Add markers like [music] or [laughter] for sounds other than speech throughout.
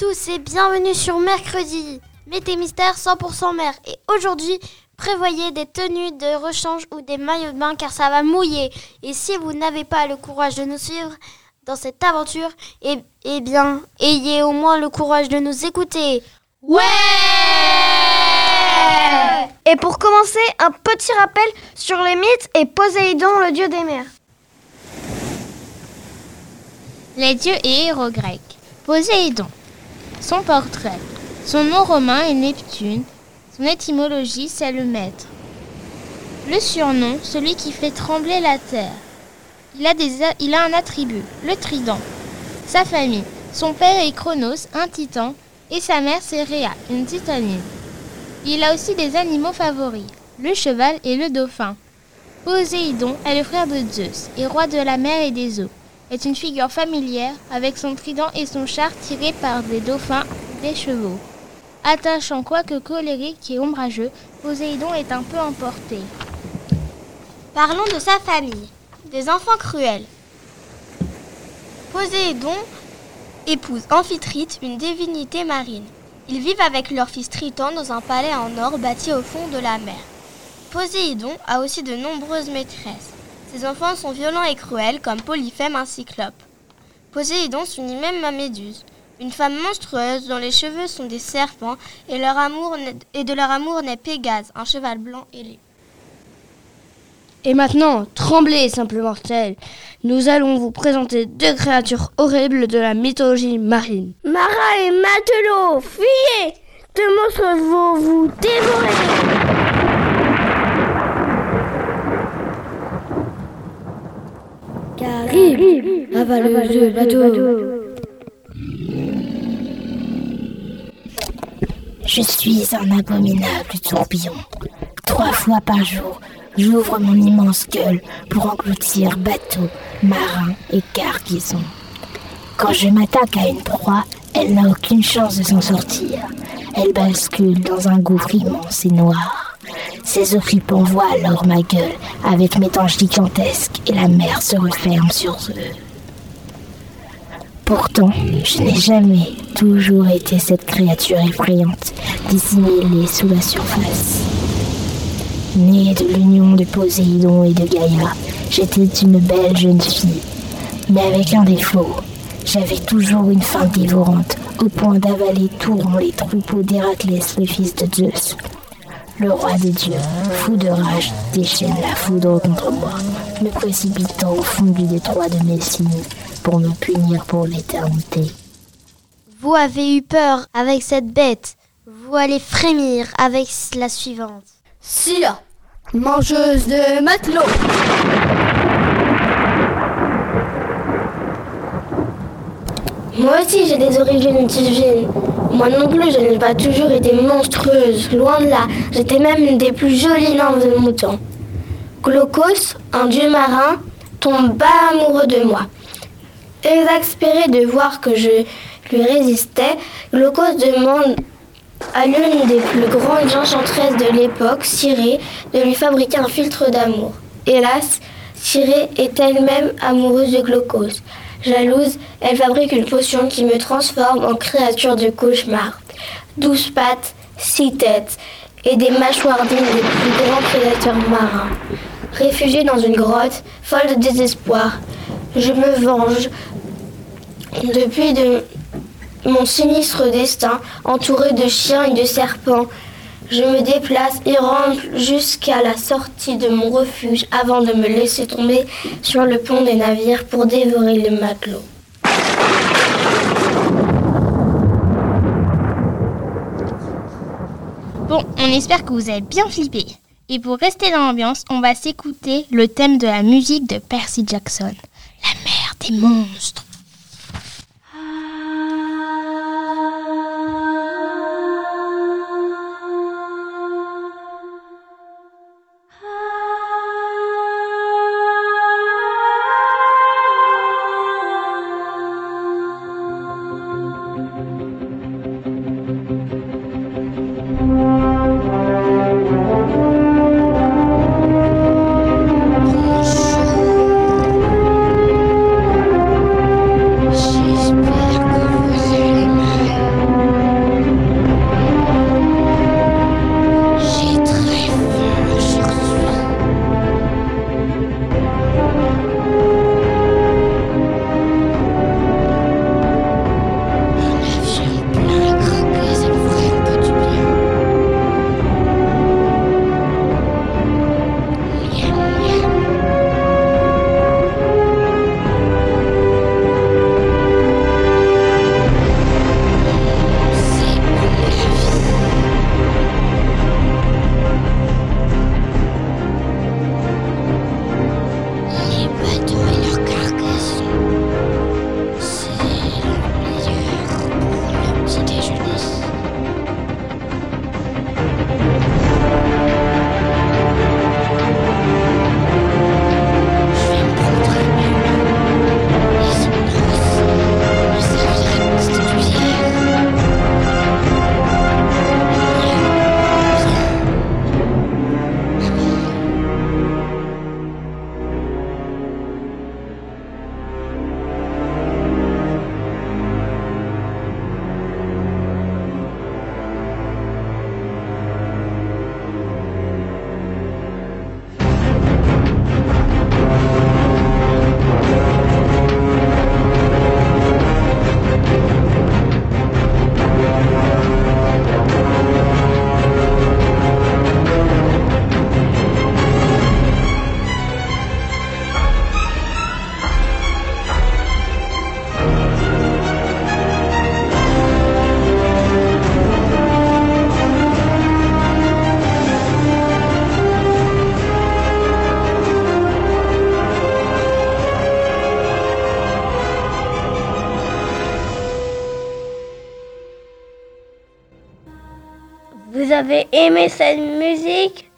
Tous et bienvenue sur Mercredi, Mété Mystère 100% mer. Et aujourd'hui, prévoyez des tenues de rechange ou des maillots de bain car ça va mouiller. Et si vous n'avez pas le courage de nous suivre dans cette aventure, eh, eh bien, ayez au moins le courage de nous écouter. Ouais Et pour commencer, un petit rappel sur les mythes et Poséidon, le dieu des mers. Les dieux et héros grecs. Poséidon. Son portrait. Son nom romain est Neptune. Son étymologie, c'est le maître. Le surnom, celui qui fait trembler la terre. Il a, un attribut, le trident. Sa famille. Son père est Chronos, un titan, et sa mère c'est Rhea, une titanine. Il a aussi des animaux favoris, le cheval et le dauphin. Poséidon est le frère de Zeus et roi de la mer et des eaux est une figure familière avec son trident et son char tiré par des dauphins des chevaux. Attachant quoique colérique et ombrageux, Poséidon est un peu emporté. Parlons de sa famille, des enfants cruels. Poséidon épouse Amphitrite, une divinité marine. Ils vivent avec leur fils Triton dans un palais en or bâti au fond de la mer. Poséidon a aussi de nombreuses maîtresses. Ses enfants sont violents et cruels comme Polyphème, un cyclope. Poséidon s'unit même à Méduse, une femme monstrueuse dont les cheveux sont des serpents et, leur amour et de leur amour naît Pégase, un cheval blanc ailé. Et maintenant, tremblez, simple mortel. Nous allons vous présenter deux créatures horribles de la mythologie marine. Marin et matelot, fuyez Deux monstres vont vous dévorer avaleuse de bateau. Je suis un abominable tourbillon. Trois fois par jour, j'ouvre mon immense gueule pour engloutir bateaux, marins et cargaisons. Quand je m'attaque à une proie, elle n'a aucune chance de s'en sortir. Elle bascule dans un gouffre immense et noir. Ces occupants envoient alors ma gueule avec mes dents gigantesques et la mer se referme sur eux. Pourtant, je n'ai jamais toujours été cette créature effrayante, dissimulée sous la surface. Née de l'union de Poséidon et de Gaïa, j'étais une belle jeune fille, mais avec un défaut. J'avais toujours une faim dévorante, au point d'avaler tout rond les troupeaux d'Héraclès, le fils de Zeus. Le roi des dieux, fou de rage, déchaîne la foudre contre moi, me précipitant au fond du détroit de Messine pour me punir pour l'éternité. Vous avez eu peur avec cette bête. Vous allez frémir avec la suivante. Sire, mangeuse de matelots. Moi aussi j'ai des origines divines. Moi non plus je n'ai pas toujours été monstrueuse, loin de là. J'étais même une des plus jolies nymphes de mon temps. Glaucos, un dieu marin, tombe bas amoureux de moi. Exaspéré de voir que je lui résistais, Glaucos demande à l'une des plus grandes enchantresses de l'époque, Cyrée, de lui fabriquer un filtre d'amour. Hélas, Cyrée est elle-même amoureuse de Glaucos. Jalouse, elle fabrique une potion qui me transforme en créature de cauchemar. Douze pattes, six têtes et des mâchoires dignes des plus grands prédateurs marins. Réfugiée dans une grotte, folle de désespoir, je me venge depuis de mon sinistre destin, entouré de chiens et de serpents. Je me déplace et rampe jusqu'à la sortie de mon refuge avant de me laisser tomber sur le pont des navires pour dévorer les matelots. Bon, on espère que vous avez bien flippé. Et pour rester dans l'ambiance, on va s'écouter le thème de la musique de Percy Jackson, la mère des monstres. Avez aimé cette musique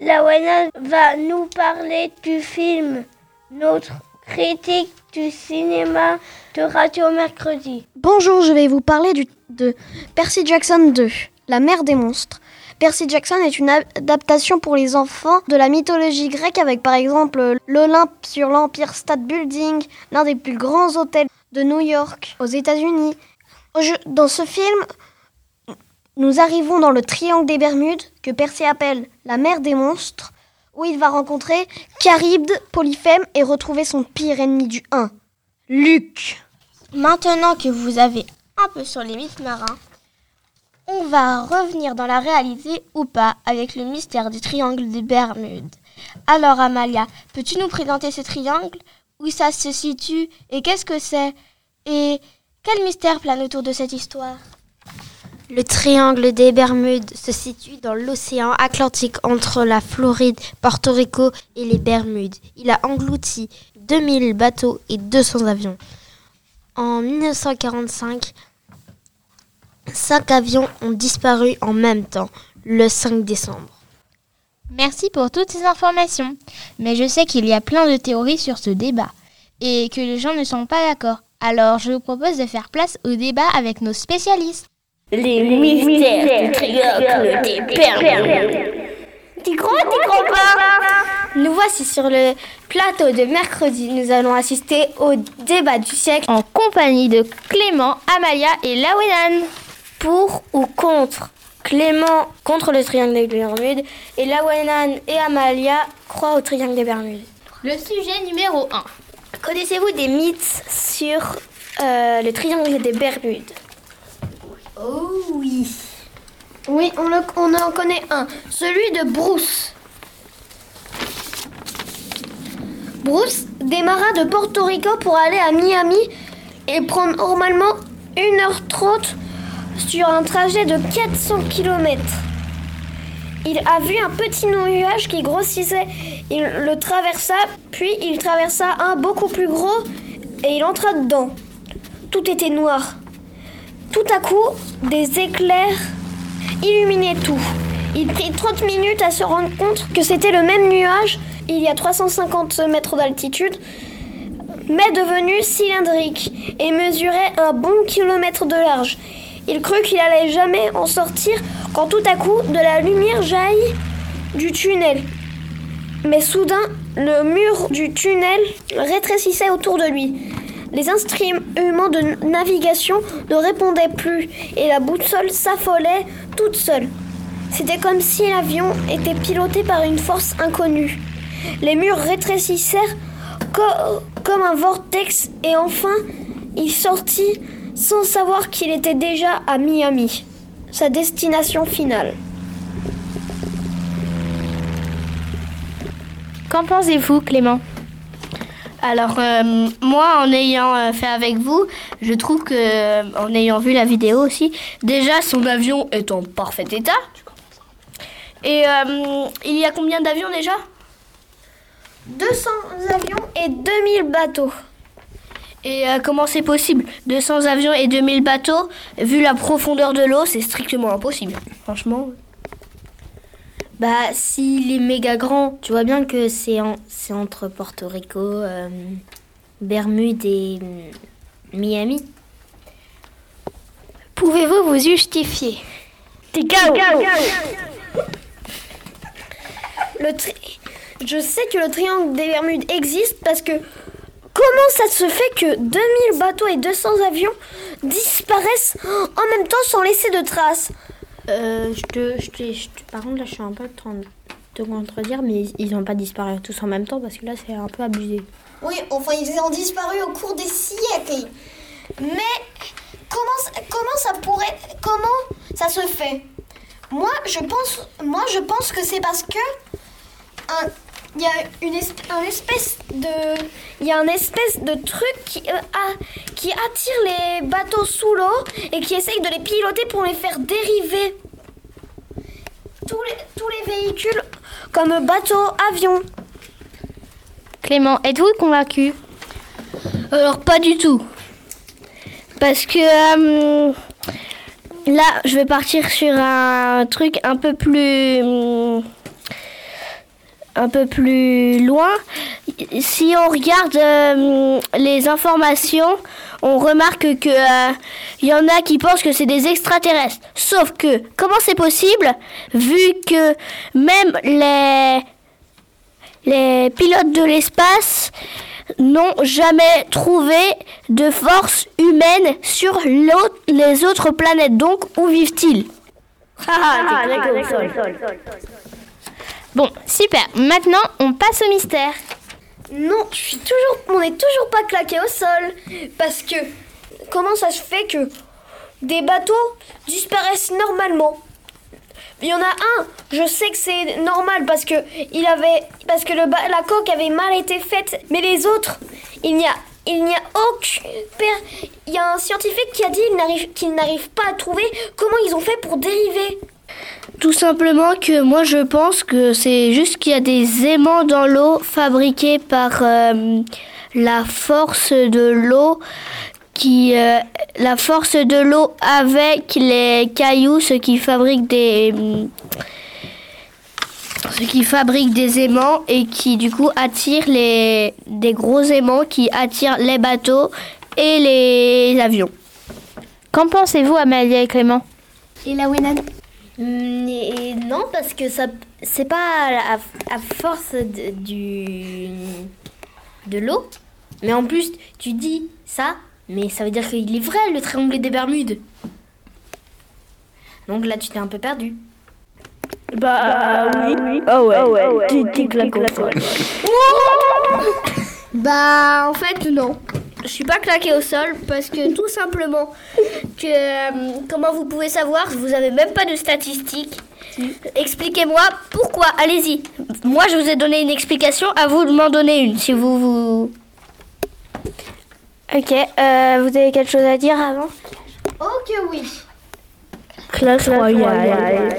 Lawana va nous parler du film, notre critique du cinéma de Radio Mercredi. Bonjour, je vais vous parler de Percy Jackson 2, La mère des monstres. Percy Jackson est une adaptation pour les enfants de la mythologie grecque avec par exemple l'Olympe sur l'Empire State Building, l'un des plus grands hôtels de New York aux États-Unis. Dans ce film, nous arrivons dans le triangle des Bermudes que Percy appelle la mer des monstres, où il va rencontrer Charybde, Polyphème et retrouver son pire ennemi du 1, Luc. Maintenant que vous avez un peu sur les mythes marins, on va revenir dans la réalité ou pas avec le mystère du triangle des Bermudes. Alors Amalia, peux-tu nous présenter ce triangle? Où ça se situe Et qu'est-ce que c'est? Et quel mystère plane autour de cette histoire? Le triangle des Bermudes se situe dans l'océan Atlantique entre la Floride, Porto Rico et les Bermudes. Il a englouti 2000 bateaux et 200 avions. En 1945, cinq avions ont disparu en même temps, le 5 décembre. Merci pour toutes ces informations. Mais je sais qu'il y a plein de théories sur ce débat et que les gens ne sont pas d'accord. Alors je vous propose de faire place au débat avec nos spécialistes. Les mystères du triangle des Bermudes. T'y crois, t'y crois pas Nous voici sur le plateau de mercredi. Nous allons assister au débat du siècle. En compagnie de Clément, Amalia et Lawenan. Pour ou contre? Clément contre le triangle des Bermudes et Lawenan et Amalia croient au triangle des Bermudes. Le sujet numéro 1. Connaissez-vous des mythes sur euh, le triangle des Bermudes? Oh oui. Oui, on, en connaît un, celui de Bruce. Bruce démarra de Porto Rico pour aller à Miami et prend normalement 1h30 sur un trajet de 400 km. il a vu un petit nuage qui grossissait. Il le traversa, puis il traversa un beaucoup plus gros et il entra dedans. Tout était noir. Tout à coup, des éclairs illuminaient tout. Il prit 30 minutes à se rendre compte que c'était le même nuage il y a 350 mètres d'altitude, mais devenu cylindrique et mesurait un bon kilomètre de large. Il crut qu'il allait jamais en sortir quand tout à coup de la lumière jaillit du tunnel. Mais soudain, le mur du tunnel rétrécissait autour de lui. Les instruments de navigation ne répondaient plus et la boussole s'affolait toute seule. C'était comme si l'avion était piloté par une force inconnue. Les murs rétrécissèrent co- comme un vortex et enfin il sortit sans savoir qu'il était déjà à Miami, sa destination finale. Qu'en pensez-vous, Clément? Alors euh, moi, en ayant euh, fait avec vous, je trouve que, euh, en ayant vu la vidéo aussi, déjà son avion est en parfait état. Et il y a combien d'avions déjà? 200 avions et 2000 bateaux. Et comment c'est possible? 200 avions et 2000 bateaux, vu la profondeur de l'eau, c'est strictement impossible. Franchement. Bah, s'il est méga grand, tu vois bien que c'est en- c'est entre Porto Rico, euh, Bermude et euh, Miami. Pouvez-vous vous justifier? T'es KO. Le tri- Je sais que le triangle des Bermudes existe parce que comment ça se fait que 2000 bateaux et 200 avions disparaissent en même temps sans laisser de traces? Euh, je te, je te- je par contre, là, je suis un peu en train de te contredire, mais ils n'ont pas disparu tous en même temps parce que là, c'est un peu abusé. Oui, enfin ils ont disparu au cours des siècles. Mais comment, comment ça pourrait, comment ça se fait? Moi, je pense, moi, je pense que c'est parce que il y a une espèce, un espèce de, il y a un espèce de truc qui, euh, a- qui attire les bateaux sous l'eau et qui essaye de les piloter pour les faire dériver. Tous les, tous les véhicules comme bateaux, avions. Clément, êtes-vous convaincu? Alors pas du tout. Parce que euh, là, je vais partir sur un truc un peu plus hum, un peu plus loin. Si on regarde euh, les informations, on remarque que euh, il y en a qui pensent que c'est des extraterrestres. Sauf que comment c'est possible vu que même les les pilotes de l'espace n'ont jamais trouvé de force humaine sur les autres planètes. Donc, où vivent-ils? Ah, Bon, super. Maintenant, on passe au mystère. Non, je suis toujours, on n'est toujours pas claqué au sol. Parce que comment ça se fait que des bateaux disparaissent normalement? Il y en a un, je sais que c'est normal parce que la coque avait mal été faite, mais les autres, il n'y a, il n'y a aucun, per- il y a un scientifique qui a dit qu'il n'arrive pas à trouver comment ils ont fait pour dériver. Tout simplement que moi je pense que c'est juste qu'il y a des aimants dans l'eau fabriqués par euh, la force de l'eau qui euh, la force de l'eau avec les cailloux ce qui fabrique des hum, ce qui fabrique des aimants et qui du coup attire les des gros aimants qui attirent les bateaux et les avions. Qu'en pensez-vous, Amélie et Clément? Et la Wenan Et non, parce que ça, c'est pas à, à force de, du, de l'eau. Mais en plus, tu dis ça, mais ça veut dire qu'il est vrai, le triangle des Bermudes. Donc là, tu t'es un peu perdu. Bah, oui. Oh ouais, tu t'es claqué au sol. Bah en fait non. Je suis pas claqué au sol parce que tout simplement que euh, comment vous pouvez savoir vous avez même pas de statistiques. Expliquez-moi pourquoi. Allez-y. Moi je vous ai donné une explication, à vous de m'en donner une si vous vous Ok, euh, vous avez quelque chose à dire avant? Oh que oui. classe royale.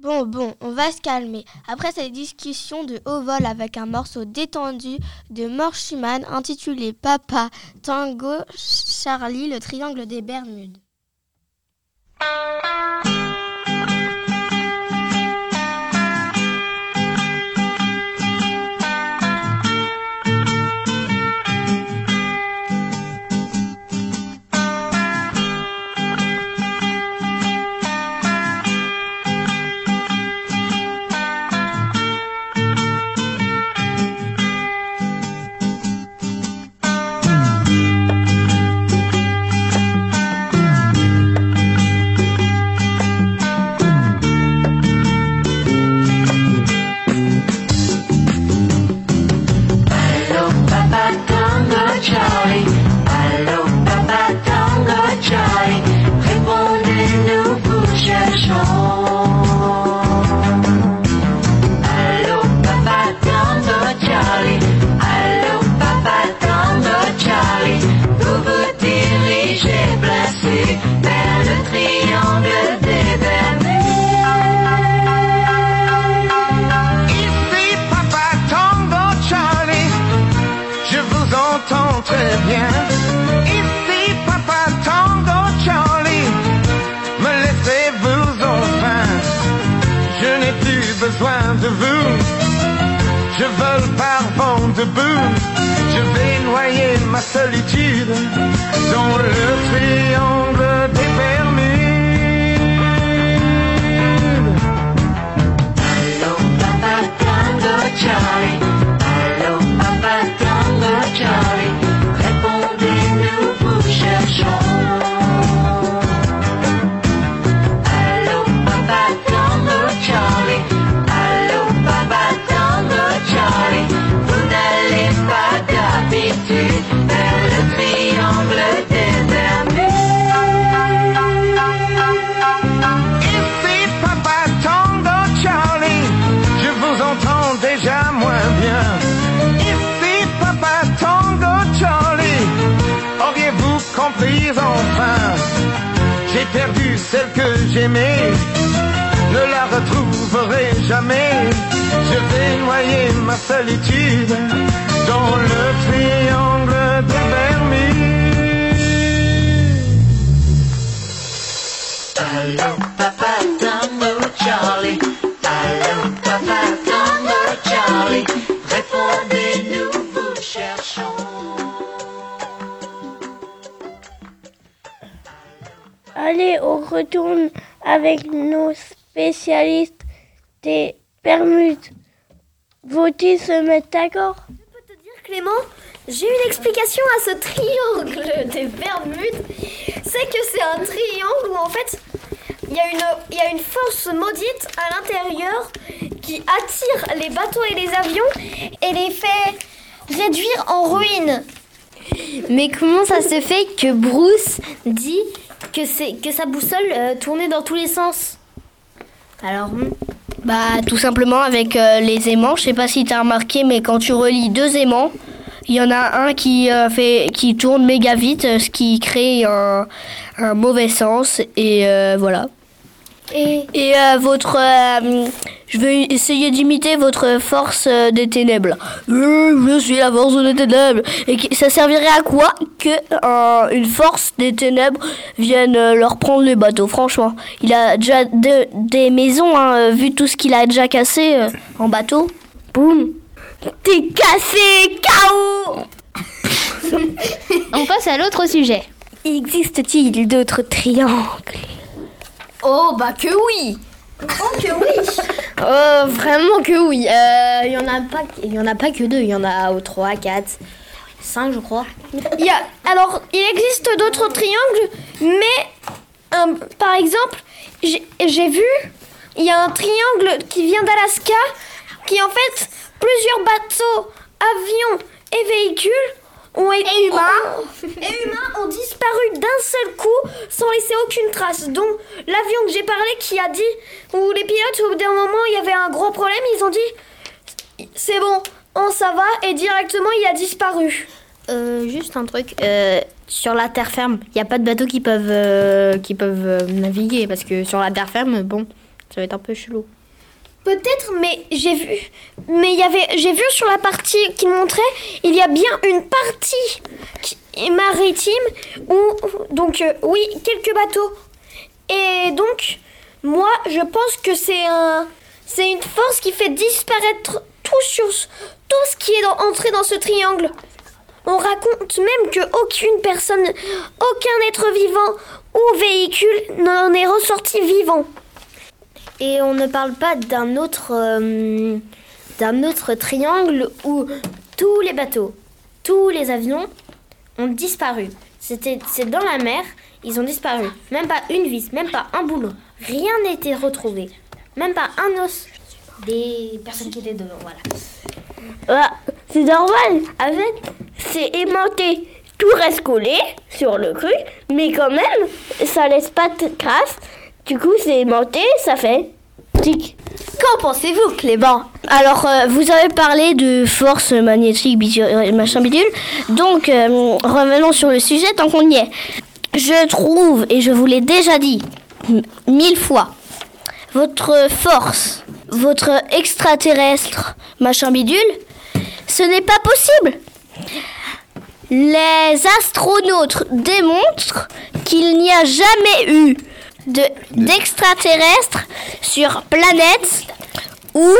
Bon, bon, on va se calmer. Après cette discussion de haut vol avec un morceau détendu de Morshiman intitulé Papa Tango Charlie, le triangle des Bermudes. Je vais noyer ma solitude dans le triangle des Bermudes. Allô, papa Tango Charlie. Allô, papa Tango Charlie. Répondez-nous, vous cherchons. Enfin J'ai perdu celle que j'aimais, ne la retrouverai jamais. Je vais noyer ma solitude dans le triangle des Bermudes. Allô, papa On retourne avec nos spécialistes des Bermudes. Faut-il se mettre d'accord? Clément, j'ai une explication à ce triangle des Bermudes. C'est que c'est un triangle où en fait il y, une, force maudite à l'intérieur qui attire les bateaux et les avions et les fait réduire en ruine. Mais comment ça se fait que Bruce dit que, c'est, que sa boussole euh, tournait dans tous les sens Alors, hmm. Bah tout simplement avec euh, les aimants, je sais pas si t'as remarqué mais quand tu relis deux aimants, il y en a un qui euh, fait qui tourne méga vite, euh, ce qui crée un, mauvais sens et voilà. Et, et euh, votre euh, je vais essayer d'imiter votre force euh, des ténèbres. Je suis la force des ténèbres et ça servirait à quoi que euh, une force des ténèbres vienne euh, leur prendre les bateaux franchement? Il a déjà de- des maisons hein, vu tout ce qu'il a déjà cassé euh, en bateau. Boum. T'es cassé, KO [laughs] On passe à l'autre sujet. Existe-t-il d'autres triangles? Oh, bah que oui Oh que oui [laughs] Oh, vraiment que oui. Euh, Il y en a pas, il y en a pas que deux. Il y en a au 3, 4, 5 je crois. Il y a, alors, il existe d'autres triangles, mais euh, par exemple, j'ai j'ai vu, il y a un triangle qui vient d'Alaska, qui en fait, plusieurs bateaux, avions et véhicules ont été et humains et humains ont disparu d'un seul coup sans laisser aucune trace. dont l'avion que j'ai parlé qui a dit où les pilotes au bout d'un moment il y avait un gros problème, ils ont dit c'est bon, on ça va et directement il a disparu. Euh, juste un truc. euh, sur la terre ferme, il n'y a pas de bateaux qui peuvent, euh, qui peuvent naviguer parce que sur la terre ferme, bon, Ça va être un peu chelou. Peut-être, mais j'ai vu, mais il y j'ai vu sur la partie qu'il montrait, il y a bien une partie maritime où, donc euh, oui, quelques bateaux. Et donc, moi, je pense que c'est un, c'est une force qui fait disparaître tout sur tout ce qui est entré dans ce triangle. On raconte même que aucune personne, aucun être vivant ou véhicule n'en est ressorti vivant. Et on ne parle pas d'un autre, euh, d'un autre triangle où tous les bateaux, tous les avions ont disparu. C'était, c'est dans la mer, ils ont disparu. Même pas une vis, même pas un boulot. Rien n'a été retrouvé. Même pas un os des personnes qui étaient dedans. Voilà. Ah, c'est normal. Avec, c'est aimanté. Tout reste collé sur le cru, mais quand même, ça laisse pas de traces. Du coup, c'est aimanté, ça fait tic. Qu'en pensez-vous, Clément? Alors, euh, vous avez parlé de force magnétique, bidu- euh, machin bidule. Donc, euh, revenons sur le sujet tant qu'on y est. Je trouve, et je vous l'ai déjà dit mille fois, votre force, votre extraterrestre, machin bidule, ce n'est pas possible. Les astronautes démontrent qu'il n'y a jamais eu de- d'extraterrestres sur planète ou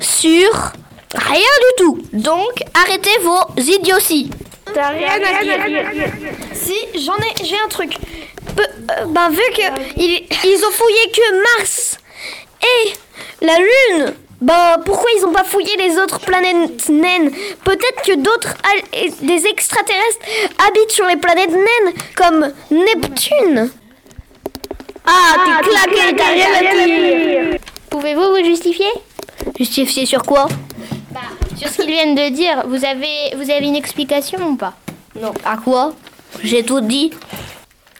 sur rien du tout. Donc arrêtez vos idioties. T'as rien à dire. Si, j'en ai, j'ai un truc. Peu- euh, ben, vu que ils, ils ont fouillé que Mars et la Lune, ben, pourquoi ils ont pas fouillé les autres planètes naines? Peut-être que d'autres, des extraterrestres habitent sur les planètes naines, comme Neptune. Ah, t'es claqué, t'as rien à dire. Pouvez-vous vous justifier? Justifier sur quoi? Sur ce qu'ils viennent de dire, vous avez, vous avez une explication ou pas? Non. À quoi? J'ai tout dit.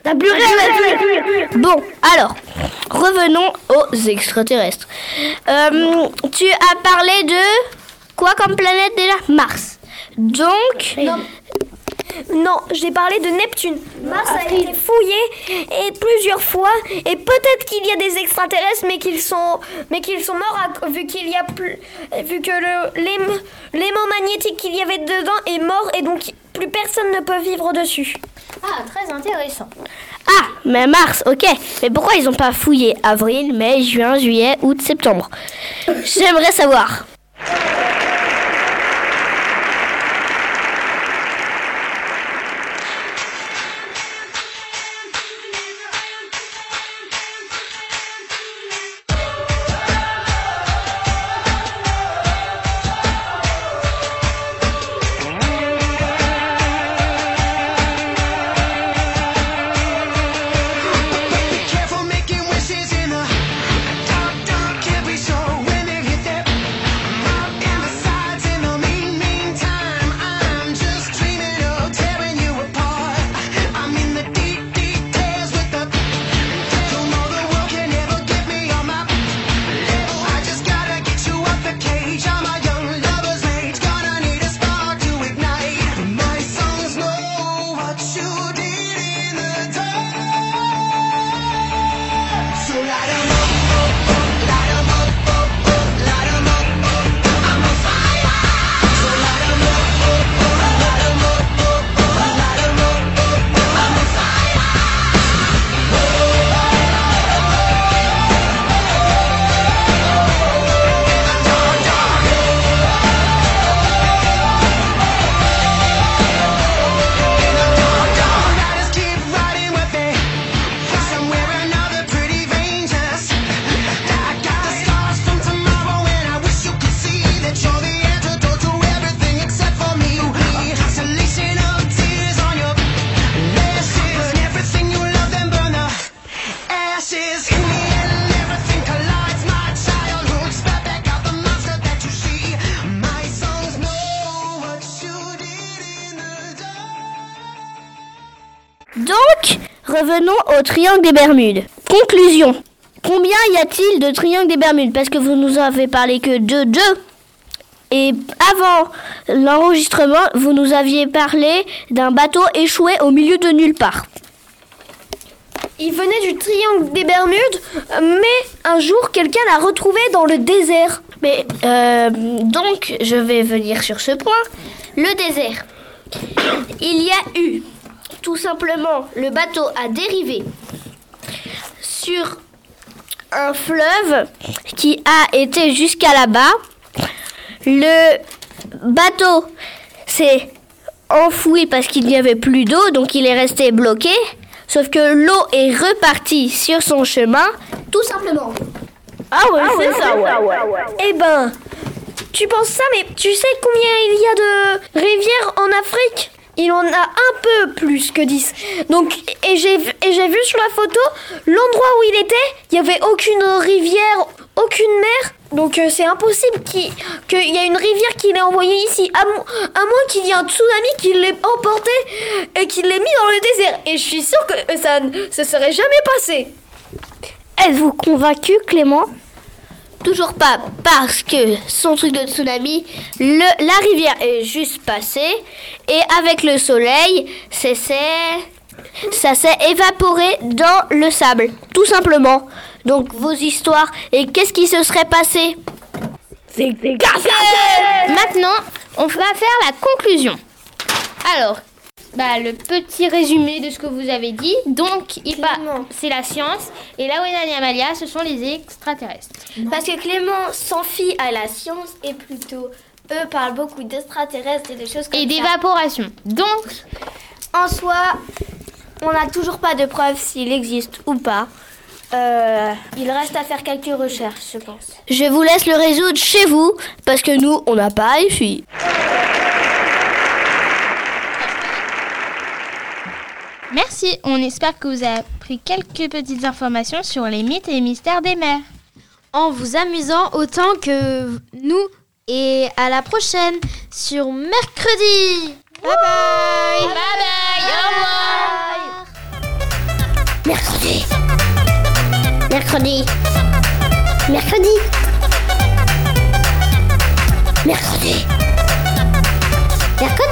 T'as plus rien à dire. Bon, alors, revenons aux extraterrestres. Euh, tu as parlé de quoi comme planète déjà? Mars. Donc, Non. Non, j'ai parlé de Neptune. Mars a été fouillé et plusieurs fois et peut-être qu'il y a des extraterrestres mais qu'ils sont mais qu'ils sont morts à- vu qu'il y a plus vu que l'aimant magnétique qu'il y avait dedans est mort et donc plus personne ne peut vivre dessus. Ah, très intéressant. ah, mais Mars, ok. Mais pourquoi ils n'ont pas fouillé avril, mai, juin, juillet, août, septembre? J'aimerais savoir. shooting. Revenons au triangle des Bermudes. Conclusion. Combien y a-t-il de triangle des Bermudes? Parce que vous nous avez parlé que de deux. Et avant l'enregistrement, vous nous aviez parlé d'un bateau échoué au milieu de nulle part. Il venait du triangle des Bermudes, mais un jour, quelqu'un l'a retrouvé dans le désert. Mais euh, donc, je vais venir sur ce point. Le désert. Il y a eu, tout simplement, le bateau a dérivé sur un fleuve qui a été jusqu'à là-bas. Le bateau s'est enfoui parce qu'il n'y avait plus d'eau, donc il est resté bloqué. Sauf que l'eau est repartie sur son chemin, tout simplement. Ah ouais, c'est ça, ouais. Eh ben, tu penses ça, mais tu sais combien il y a de rivières en Afrique? Il en a un peu plus que 10. Donc, et j'ai vu- sur la photo l'endroit où il était, il n'y avait aucune rivière, aucune mer. Donc euh, c'est impossible qu'il y ait une rivière qui l'ait envoyé ici, à, à moins qu'il y ait un tsunami qui l'ait emporté et qui l'ait mis dans le désert. Et je suis sûre que ça ne se serait jamais passé. Êtes-vous convaincu, Clément? Toujours pas, parce que son truc de tsunami, le- la rivière est juste passée et avec le soleil, c'est ça s'est évaporé dans le sable, tout simplement. Donc vos histoires et qu'est-ce qui se serait passé? C'est Maintenant, on va faire la conclusion. Alors, bah, le petit résumé de ce que vous avez dit. Donc, c'est la science. Et Laoena et Amalia, ce sont les extraterrestres. Parce que Clément s'en fie à la science et plutôt eux parlent beaucoup d'extraterrestres et de choses comme Et ça. d'évaporation. Donc, En soi, on n'a toujours pas de preuve s'il existe ou pas. Euh, il reste à faire quelques recherches, je pense. Je vous laisse le résoudre chez vous, parce que nous, on n'a pas les merci. On espère que vous avez appris quelques petites informations sur les mythes et les mystères des mers. En vous amusant autant que nous. Et à la prochaine sur mercredi. Bye bye. Bye bye. Au revoir. Mercredi. Mercredi. Mercredi. Mercredi. Mercredi.